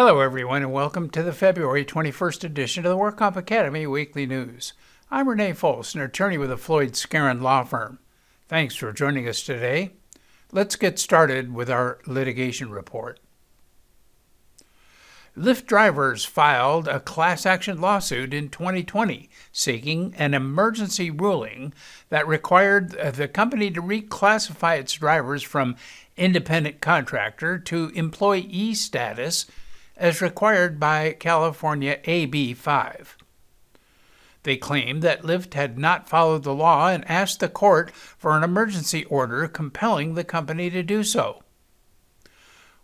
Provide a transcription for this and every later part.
Hello, everyone, and welcome to the February 21st edition of the WorkComp Academy Weekly News. I'm Renee Fols, an attorney with the Floyd Skeren Law Firm. Thanks for joining us today. Let's get started with our litigation report. Lyft drivers filed a class action lawsuit in 2020 seeking an emergency ruling that required the company to reclassify its drivers from independent contractor to employee status as required by California AB 5. They claimed that Lyft had not followed the law and asked the court for an emergency order compelling the company to do so.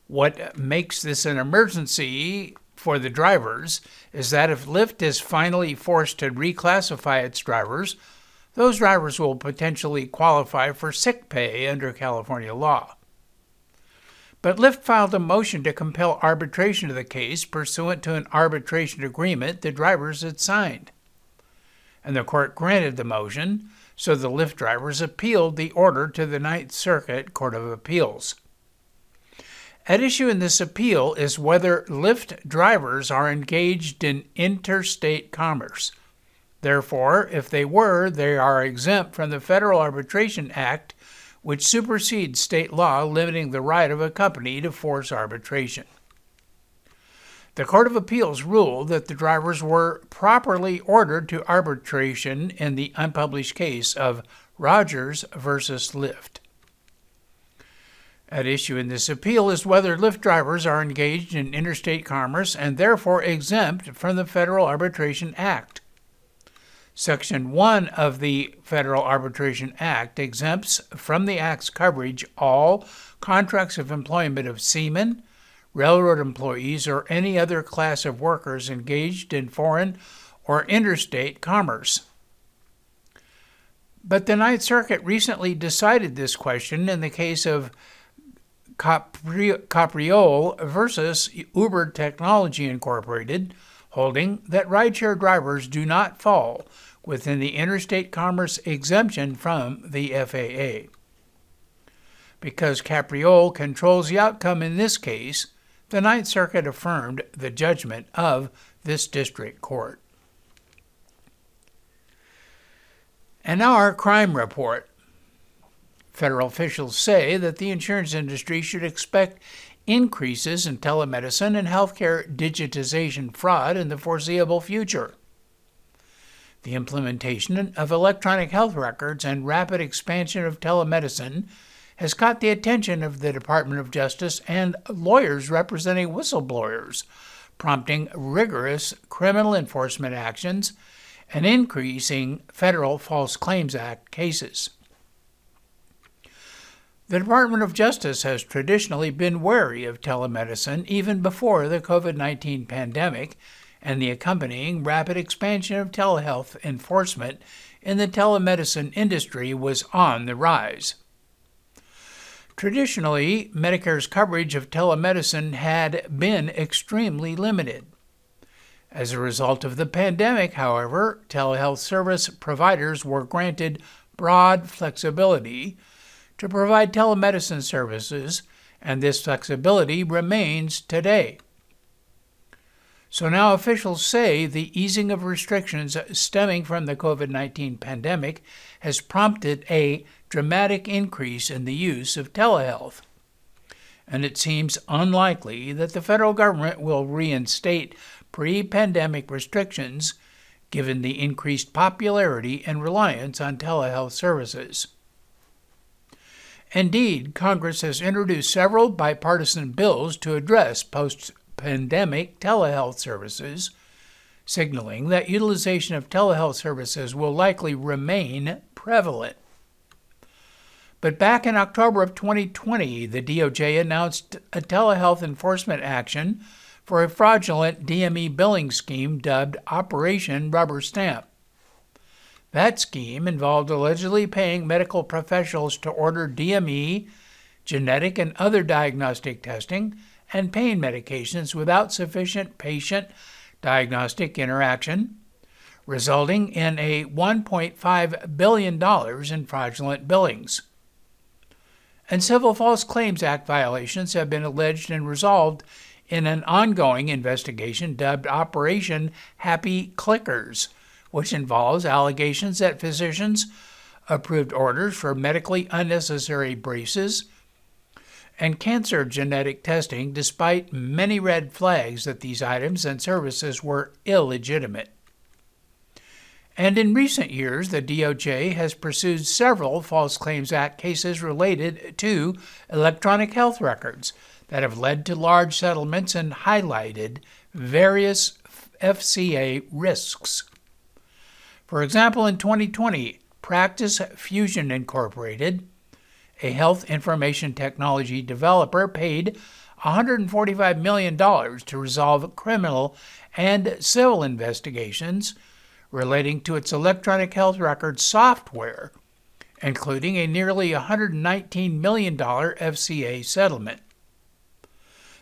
What makes this an emergency for the drivers is that if Lyft is finally forced to reclassify its drivers, those drivers will potentially qualify for sick pay under California law. But Lyft filed a motion to compel arbitration of the case pursuant to an arbitration agreement the drivers had signed. And the court granted the motion, so the Lyft drivers appealed the order to the Ninth Circuit Court of Appeals. At issue in this appeal is whether Lyft drivers are engaged in interstate commerce. Therefore, if they were, they are exempt from the Federal Arbitration Act, which supersedes state law limiting the right of a company to force arbitration. The Court of Appeals ruled that the drivers were properly ordered to arbitration in the unpublished case of Rogers versus Lyft. At issue in this appeal is whether Lyft drivers are engaged in interstate commerce and therefore exempt from the Federal Arbitration Act. Section 1 of the Federal Arbitration Act exempts from the Act's coverage all contracts of employment of seamen, railroad employees, or any other class of workers engaged in foreign or interstate commerce. But the Ninth Circuit recently decided this question in the case of Capriole versus Uber Technology Incorporated, holding that rideshare drivers do not fall within the interstate commerce exemption from the FAA. Because Capriole controls the outcome in this case, the Ninth Circuit affirmed the judgment of this district court. And now our crime report. Federal officials say that the insurance industry should expect increases in telemedicine and healthcare digitization fraud in the foreseeable future. The implementation of electronic health records and rapid expansion of telemedicine has caught the attention of the Department of Justice and lawyers representing whistleblowers, prompting rigorous criminal enforcement actions and increasing federal False Claims Act cases. The Department of Justice has traditionally been wary of telemedicine even before the COVID 19 pandemic and the accompanying rapid expansion of telehealth enforcement in the telemedicine industry was on the rise. Traditionally, Medicare's coverage of telemedicine had been extremely limited. As a result of the pandemic, however, telehealth service providers were granted broad flexibility to provide telemedicine services, and this flexibility remains today. So now officials say the easing of restrictions stemming from the COVID 19 pandemic has prompted a dramatic increase in the use of telehealth. And it seems unlikely that the federal government will reinstate pre pandemic restrictions given the increased popularity and reliance on telehealth services. Indeed, Congress has introduced several bipartisan bills to address post pandemic telehealth services, signaling that utilization of telehealth services will likely remain prevalent. But back in October of 2020, the DOJ announced a telehealth enforcement action for a fraudulent DME billing scheme dubbed Operation Rubber Stamp. That scheme involved allegedly paying medical professionals to order DME, genetic, and other diagnostic testing, and pain medications without sufficient patient diagnostic interaction, resulting in a $1.5 billion in fraudulent billings. And civil False Claims Act violations have been alleged and resolved in an ongoing investigation dubbed Operation Happy Clickers, which involves allegations that physicians approved orders for medically unnecessary braces and cancer genetic testing despite many red flags that these items and services were illegitimate. And in recent years, the DOJ has pursued several False Claims Act cases related to electronic health records that have led to large settlements and highlighted various FCA risks. For example, in 2020, Practice Fusion Incorporated, a health information technology developer, paid $145 million to resolve criminal and civil investigations relating to its electronic health record software, including a nearly $119 million FCA settlement.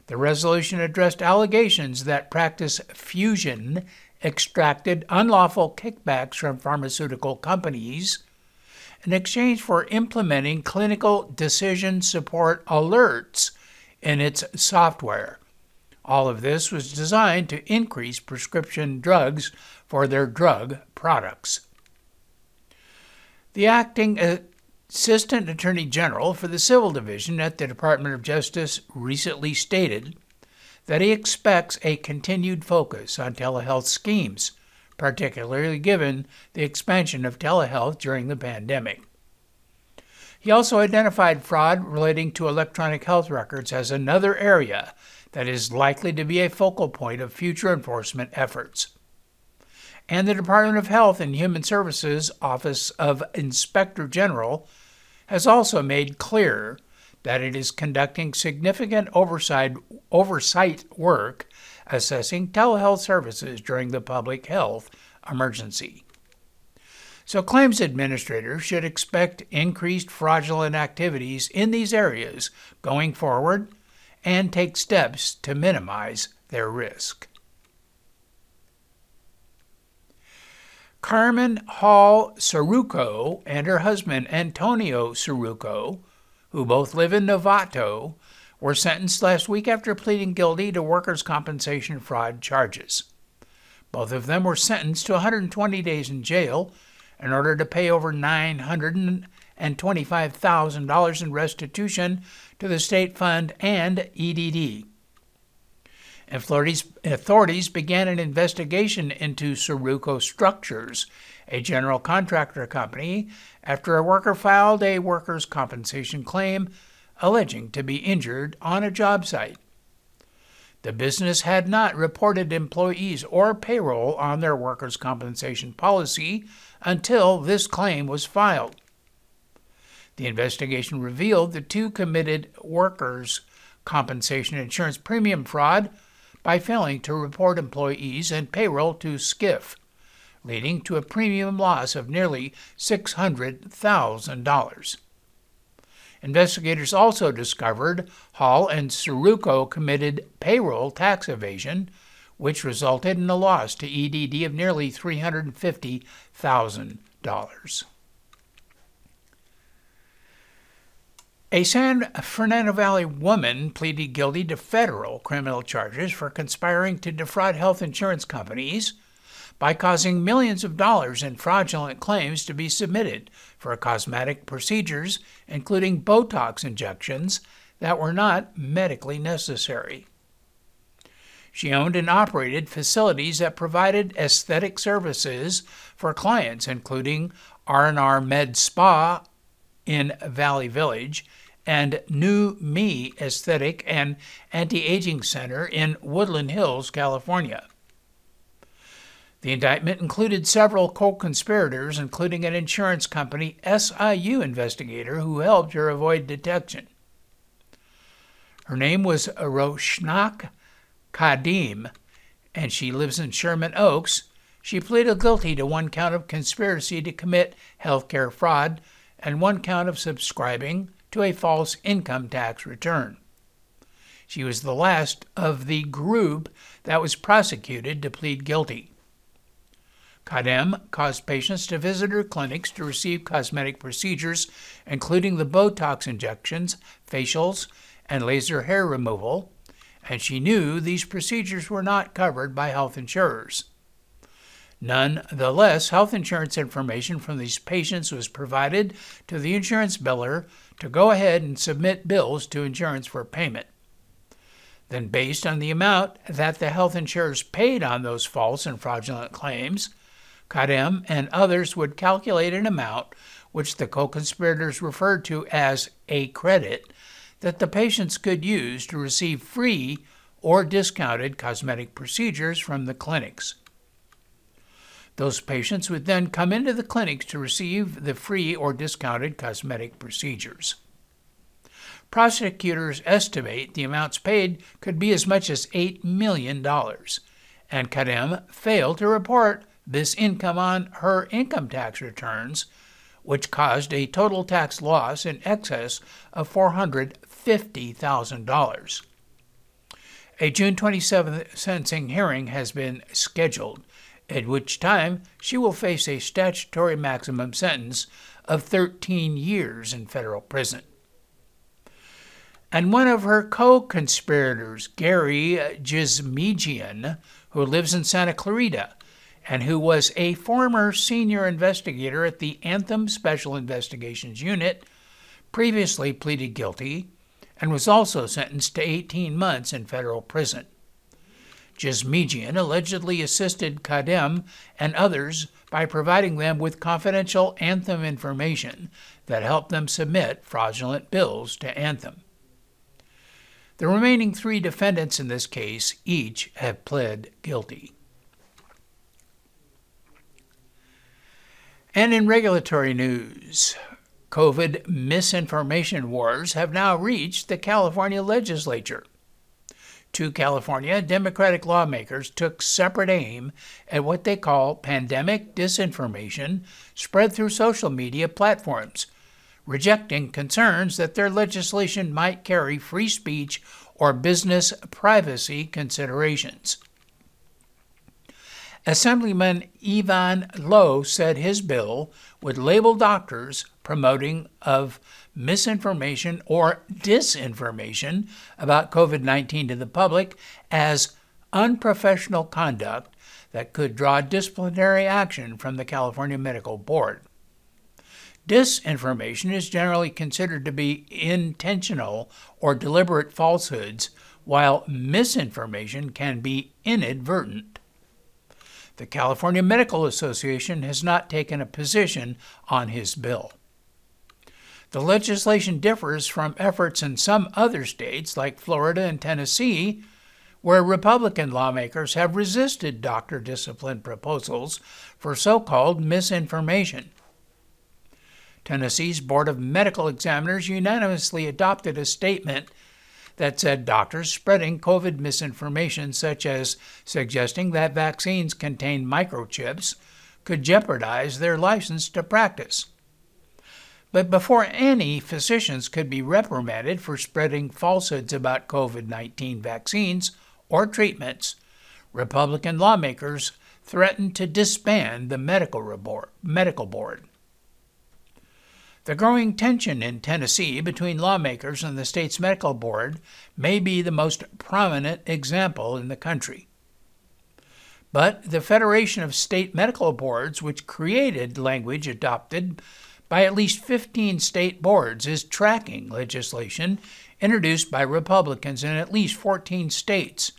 The resolution addressed allegations that Practice Fusion extracted unlawful kickbacks from pharmaceutical companies in exchange for implementing clinical decision support alerts in its software. All of this was designed to increase prescription drugs for their drug products. The acting Assistant Attorney General for the Civil Division at the Department of Justice recently stated that he expects a continued focus on telehealth schemes, particularly given the expansion of telehealth during the pandemic. He also identified fraud relating to electronic health records as another area that is likely to be a focal point of future enforcement efforts. And the Department of Health and Human Services Office of Inspector General has also made clear that it is conducting significant oversight, oversight work assessing telehealth services during the public health emergency. So, claims administrators should expect increased fraudulent activities in these areas going forward and take steps to minimize their risk. Carmen Hall Saruco and her husband Antonio Saruco who both live in Novato, were sentenced last week after pleading guilty to workers' compensation fraud charges. Both of them were sentenced to 120 days in jail in order to pay over $925,000 in restitution to the state fund and EDD. And Florida's authorities began an investigation into Saruco Structures, a general contractor company, after a worker filed a workers' compensation claim alleging to be injured on a job site. The business had not reported employees or payroll on their workers' compensation policy until this claim was filed. The investigation revealed the two committed workers' compensation insurance premium fraud by failing to report employees and payroll to SCIF, leading to a premium loss of nearly $600,000. Investigators also discovered Hall and Saruco committed payroll tax evasion, which resulted in a loss to EDD of nearly $350,000. A San Fernando Valley woman pleaded guilty to federal criminal charges for conspiring to defraud health insurance companies by causing millions of dollars in fraudulent claims to be submitted for cosmetic procedures, including Botox injections, that were not medically necessary. She owned and operated facilities that provided aesthetic services for clients, including R&R Med Spa in Valley Village and New Me Aesthetic and Anti-Aging Center in Woodland Hills, California. The indictment included several co conspirators, including an insurance company SIU investigator who helped her avoid detection. Her name was Roshanak Khadem, and she lives in Sherman Oaks. She pleaded guilty to one count of conspiracy to commit healthcare fraud and one count of subscribing to a false income tax return. She was the last of the group that was prosecuted to plead guilty. Khadem caused patients to visit her clinics to receive cosmetic procedures, including the Botox injections, facials, and laser hair removal, and she knew these procedures were not covered by health insurers. Nonetheless, health insurance information from these patients was provided to the insurance biller to go ahead and submit bills to insurance for payment. Then, based on the amount that the health insurers paid on those false and fraudulent claims, Khadem and others would calculate an amount which the co conspirators referred to as a credit that the patients could use to receive free or discounted cosmetic procedures from the clinics. Those patients would then come into the clinics to receive the free or discounted cosmetic procedures. Prosecutors estimate the amounts paid could be as much as $8 million, and Khadem failed to report this income on her income tax returns, which caused a total tax loss in excess of $450,000. A June 27th sentencing hearing has been scheduled, at which time she will face a statutory maximum sentence of 13 years in federal prison. And one of her co conspirators, Gary Gizmijian, who lives in Santa Clarita and who was a former senior investigator at the Anthem Special Investigations Unit, previously pleaded guilty and was also sentenced to 18 months in federal prison. Gizmijian allegedly assisted Khadem and others by providing them with confidential Anthem information that helped them submit fraudulent bills to Anthem. The remaining three defendants in this case each have pled guilty. And in regulatory news, COVID misinformation wars have now reached the California legislature. Two California Democratic lawmakers took separate aim at what they call pandemic disinformation spread through social media platforms, rejecting concerns that their legislation might carry free speech or business privacy considerations. Assemblyman Evan Low said his bill would label doctors promoting of misinformation or disinformation about COVID 19 to the public as unprofessional conduct that could draw disciplinary action from the California Medical Board. Disinformation is generally considered to be intentional or deliberate falsehoods, while misinformation can be inadvertent. The California Medical Association has not taken a position on his bill. The legislation differs from efforts in some other states, like Florida and Tennessee, where Republican lawmakers have resisted doctor discipline proposals for so called misinformation. Tennessee's Board of Medical Examiners unanimously adopted a statement that said doctors spreading COVID misinformation, such as suggesting that vaccines contain microchips, could jeopardize their license to practice. But before any physicians could be reprimanded for spreading falsehoods about COVID 19 vaccines or treatments, Republican lawmakers threatened to disband the medical, medical board. The growing tension in Tennessee between lawmakers and the state's medical board may be the most prominent example in the country. But the Federation of State Medical Boards, which created language adopted by at least 15 state boards is tracking legislation introduced by Republicans in at least 14 states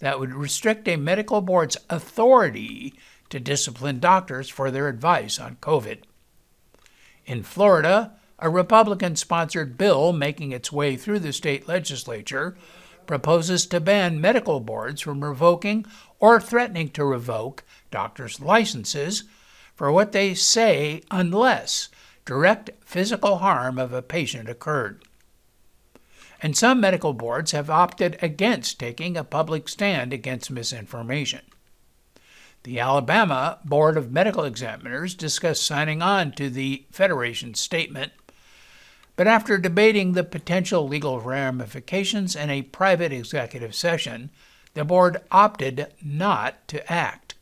that would restrict a medical board's authority to discipline doctors for their advice on COVID. In Florida, a Republican sponsored bill making its way through the state legislature proposes to ban medical boards from revoking or threatening to revoke doctors' licenses for what they say unless direct physical harm of a patient occurred. And some medical boards have opted against taking a public stand against misinformation. The Alabama Board of Medical Examiners discussed signing on to the Federation's statement, but after debating the potential legal ramifications in a private executive session, the board opted not to act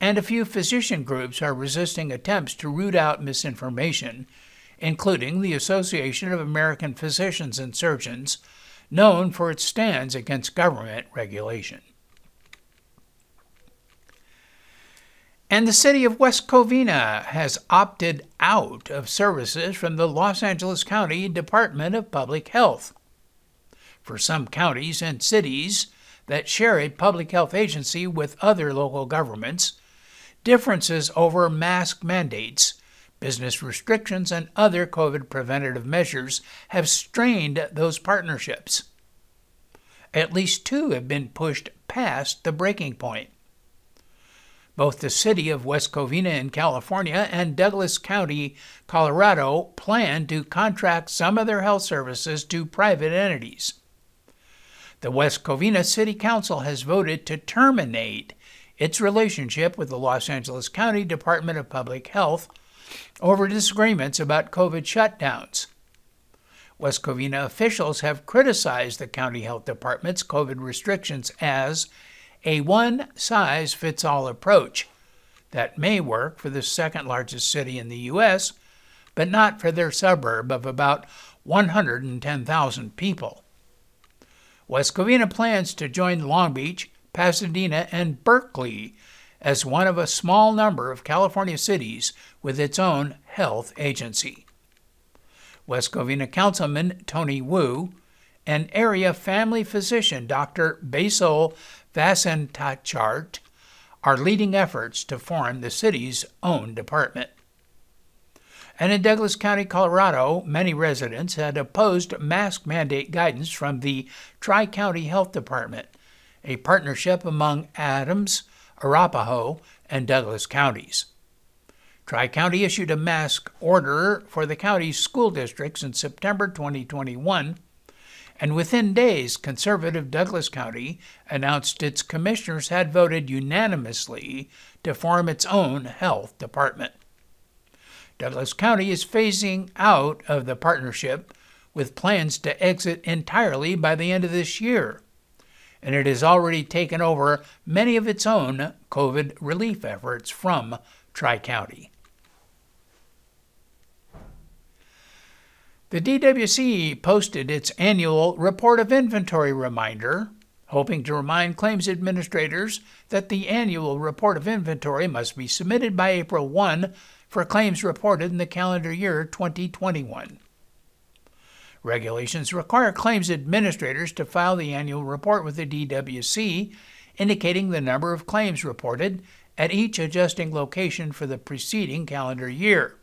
and a few physician groups are resisting attempts to root out misinformation, including the Association of American Physicians and Surgeons, known for its stance against government regulation. And the city of West Covina has opted out of services from the Los Angeles County Department of Public Health. For some counties and cities that share a public health agency with other local governments, differences over mask mandates, business restrictions, and other COVID preventative measures have strained those partnerships. At least two have been pushed past the breaking point. Both the city of West Covina in California and Douglas County, Colorado, plan to contract some of their health services to private entities. The West Covina City Council has voted to terminate its relationship with the Los Angeles County Department of Public Health over disagreements about COVID shutdowns. West Covina officials have criticized the county health department's COVID restrictions as a one size fits all approach that may work for the second largest city in the U.S., but not for their suburb of about 110,000 people. West Covina plans to join Long Beach, Pasadena, and Berkeley as one of a small number of California cities with its own health agency. West Covina Councilman Tony Wu and area family physician Dr. Basil Vasantachart are leading efforts to form the city's own department. And in Douglas County, Colorado, many residents had opposed mask mandate guidance from the Tri County Health Department, a partnership among Adams, Arapahoe, and Douglas counties. Tri County issued a mask order for the county's school districts in September 2021 and within days, conservative Douglas County announced its commissioners had voted unanimously to form its own health department. Douglas County is phasing out of the partnership with plans to exit entirely by the end of this year, and it has already taken over many of its own COVID relief efforts from Tri County. The DWC posted its annual report of inventory reminder, hoping to remind claims administrators that the annual report of inventory must be submitted by April 1 for claims reported in the calendar year 2021. Regulations require claims administrators to file the annual report with the DWC, indicating the number of claims reported at each adjusting location for the preceding calendar year.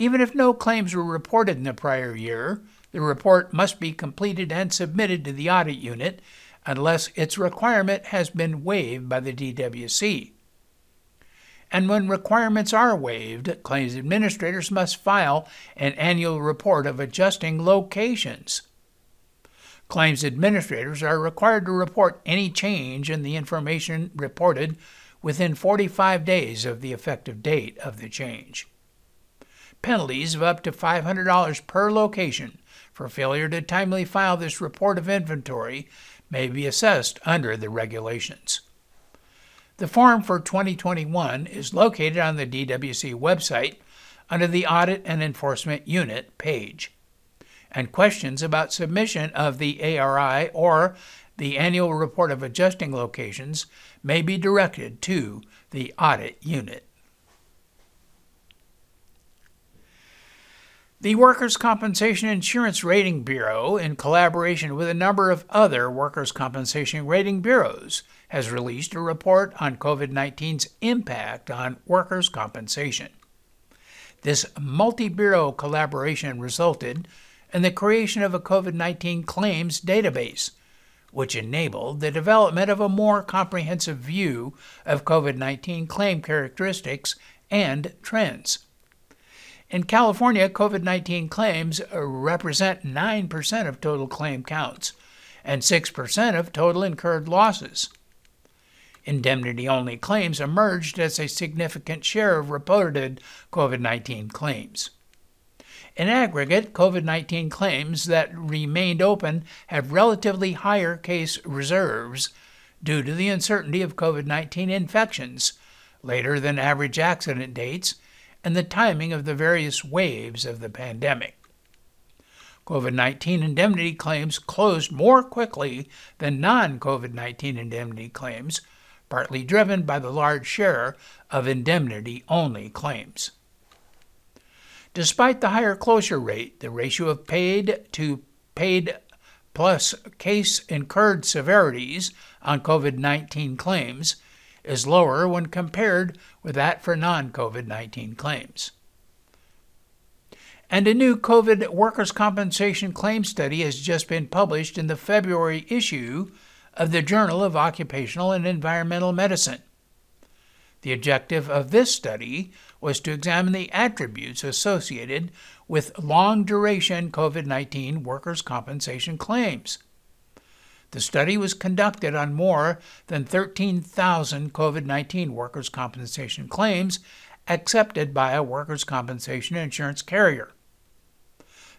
Even if no claims were reported in the prior year, the report must be completed and submitted to the audit unit unless its requirement has been waived by the DWC. And when requirements are waived, claims administrators must file an annual report of adjusting locations. Claims administrators are required to report any change in the information reported within 45 days of the effective date of the change. Penalties of up to $500 per location for failure to timely file this report of inventory may be assessed under the regulations. The form for 2021 is located on the DWC website under the Audit and Enforcement Unit page. And questions about submission of the ARI or the Annual Report of Adjusting Locations may be directed to the Audit Unit. The Workers' Compensation Insurance Rating Bureau, in collaboration with a number of other workers' compensation rating bureaus, has released a report on COVID 19's impact on workers' compensation. This multi bureau collaboration resulted in the creation of a COVID 19 claims database, which enabled the development of a more comprehensive view of COVID 19 claim characteristics and trends. In California, COVID 19 claims represent 9% of total claim counts and 6% of total incurred losses. Indemnity only claims emerged as a significant share of reported COVID 19 claims. In aggregate, COVID 19 claims that remained open have relatively higher case reserves due to the uncertainty of COVID 19 infections, later than average accident dates, and the timing of the various waves of the pandemic. COVID 19 indemnity claims closed more quickly than non COVID 19 indemnity claims, partly driven by the large share of indemnity only claims. Despite the higher closure rate, the ratio of paid to paid plus case incurred severities on COVID 19 claims is lower when compared with that for non COVID 19 claims. And a new COVID workers' compensation claim study has just been published in the February issue of the Journal of Occupational and Environmental Medicine. The objective of this study was to examine the attributes associated with long duration COVID 19 workers' compensation claims. The study was conducted on more than 13,000 COVID 19 workers' compensation claims accepted by a workers' compensation insurance carrier.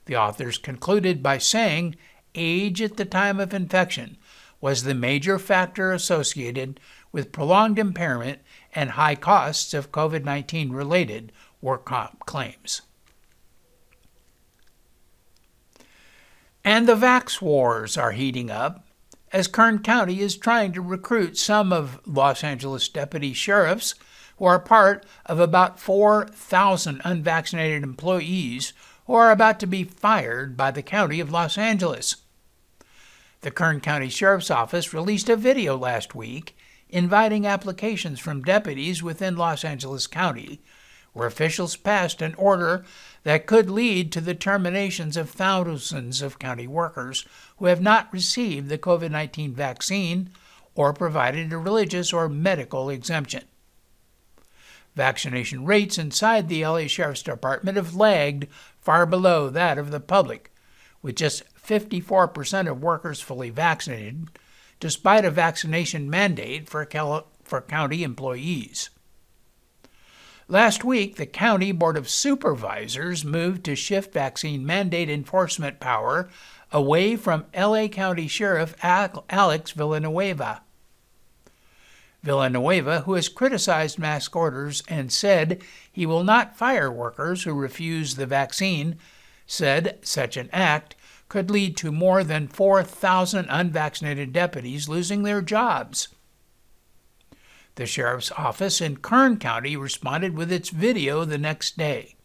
The authors concluded by saying age at the time of infection was the major factor associated with prolonged impairment and high costs of COVID 19 related work comp claims. And the vax wars are heating up as Kern County is trying to recruit some of Los Angeles deputy sheriffs who are part of about 4,000 unvaccinated employees who are about to be fired by the County of Los Angeles. The Kern County Sheriff's Office released a video last week inviting applications from deputies within Los Angeles County, where officials passed an order that could lead to the terminations of thousands of county workers who have not received the COVID 19 vaccine or provided a religious or medical exemption. Vaccination rates inside the LA Sheriff's Department have lagged far below that of the public, with just 54% of workers fully vaccinated, despite a vaccination mandate for, for county employees. Last week, the County Board of Supervisors moved to shift vaccine mandate enforcement power away from LA County Sheriff Alex Villanueva. Villanueva, who has criticized mask orders and said he will not fire workers who refuse the vaccine, said such an act could lead to more than 4,000 unvaccinated deputies losing their jobs. The sheriff's office in Kern County responded with its video the next day.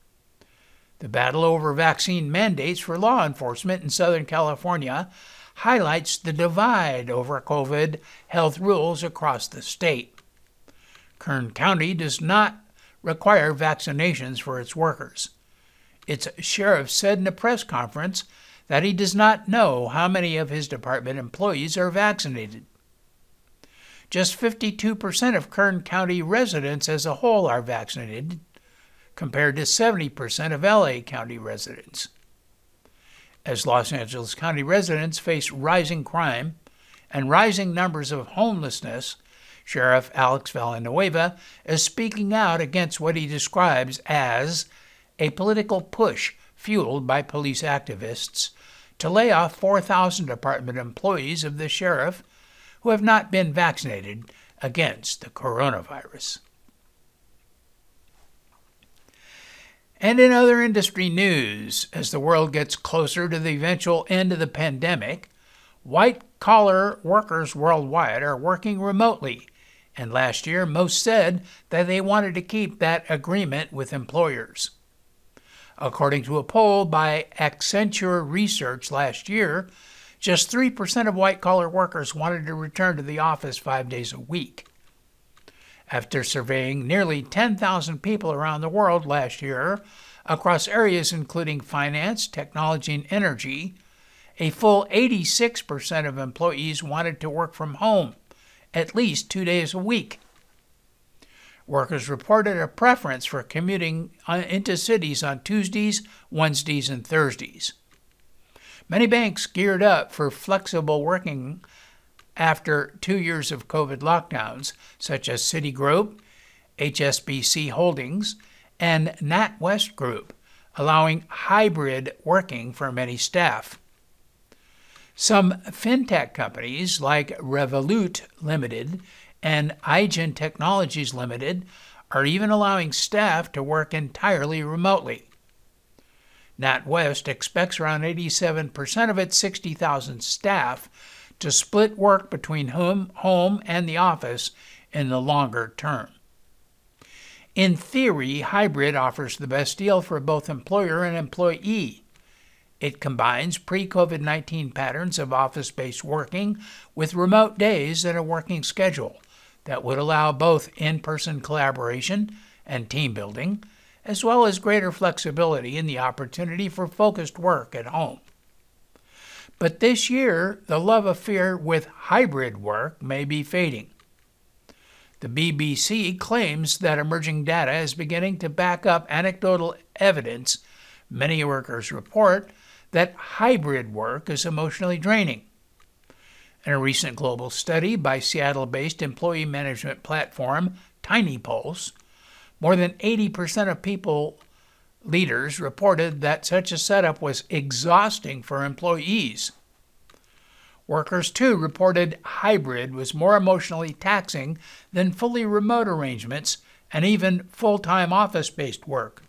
The battle over vaccine mandates for law enforcement in Southern California highlights the divide over COVID health rules across the state. Kern County does not require vaccinations for its workers. Its sheriff said in a press conference that he does not know how many of his department employees are vaccinated. Just 52% of Kern County residents as a whole are vaccinated, compared to 70% of LA County residents. As Los Angeles County residents face rising crime and rising numbers of homelessness, Sheriff Alex Villanueva is speaking out against what he describes as a political push fueled by police activists to lay off 4,000 department employees of the sheriff who have not been vaccinated against the coronavirus. And in other industry news, as the world gets closer to the eventual end of the pandemic, white collar workers worldwide are working remotely. And last year, most said that they wanted to keep that agreement with employers. According to a poll by Accenture Research last year, just 3% of white collar workers wanted to return to the office five days a week. After surveying nearly 10,000 people around the world last year across areas including finance, technology, and energy, a full 86% of employees wanted to work from home at least two days a week. Workers reported a preference for commuting uh, into cities on Tuesdays, Wednesdays, and Thursdays. Many banks geared up for flexible working after two years of COVID lockdowns, such as Citigroup, HSBC Holdings, and NatWest Group, allowing hybrid working for many staff. Some fintech companies like Revolut Limited and Igen Technologies Limited are even allowing staff to work entirely remotely. NatWest expects around 87% of its 60,000 staff to split work between home, and the office in the longer term. In theory, hybrid offers the best deal for both employer and employee. It combines pre COVID 19 patterns of office based working with remote days and a working schedule that would allow both in person collaboration and team building, as well as greater flexibility in the opportunity for focused work at home. But this year, the love affair with hybrid work may be fading. The BBC claims that emerging data is beginning to back up anecdotal evidence many workers report that hybrid work is emotionally draining. In a recent global study by Seattle based employee management platform TinyPulse, more than 80% of people leaders reported that such a setup was exhausting for employees. Workers, too, reported hybrid was more emotionally taxing than fully remote arrangements and even full time office based work.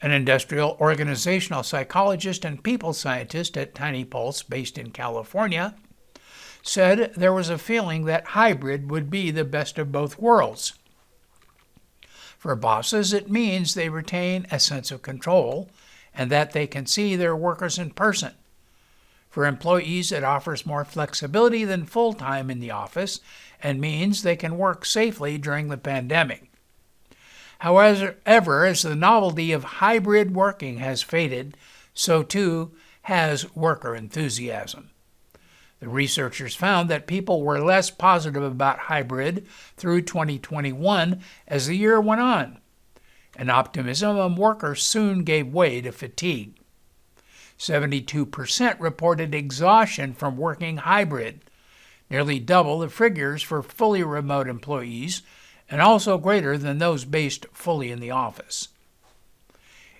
An industrial organizational psychologist and people scientist at TinyPulse, based in California, said there was a feeling that hybrid would be the best of both worlds. For bosses, it means they retain a sense of control and that they can see their workers in person. For employees, it offers more flexibility than full time in the office and means they can work safely during the pandemic. However, as the novelty of hybrid working has faded, so too has worker enthusiasm. The researchers found that people were less positive about hybrid through 2021 as the year went on, and optimism among workers soon gave way to fatigue. 72% reported exhaustion from working hybrid, nearly double the figures for fully remote employees, and also greater than those based fully in the office.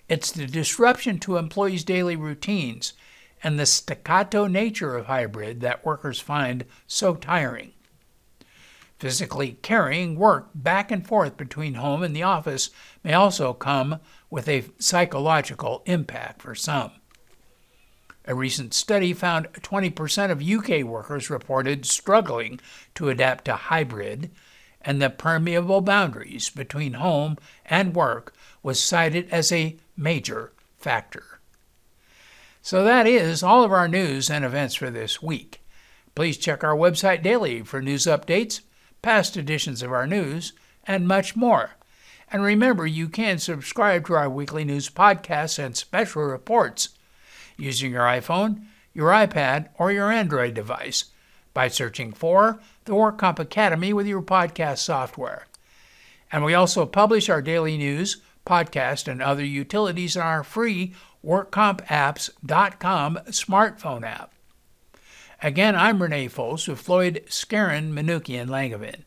It's the disruption to employees' daily routines and the staccato nature of hybrid that workers find so tiring. Physically carrying work back and forth between home and the office may also come with a psychological impact for some. A recent study found 20% of UK workers reported struggling to adapt to hybrid, and the permeable boundaries between home and work was cited as a major factor. So that is all of our news and events for this week. Please check our website daily for news updates, past editions of our news, and much more. And remember, you can subscribe to our weekly news podcasts and special reports using your iPhone, your iPad, or your Android device by searching for the WorkComp Academy with your podcast software. And we also publish our daily news, podcast, and other utilities in our free WorkCompApps.com smartphone app. Again, I'm Renee Fols with Floyd, Skeren, Manukian, Langevin.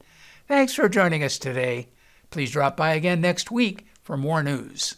Thanks for joining us today. Please drop by again next week for more news.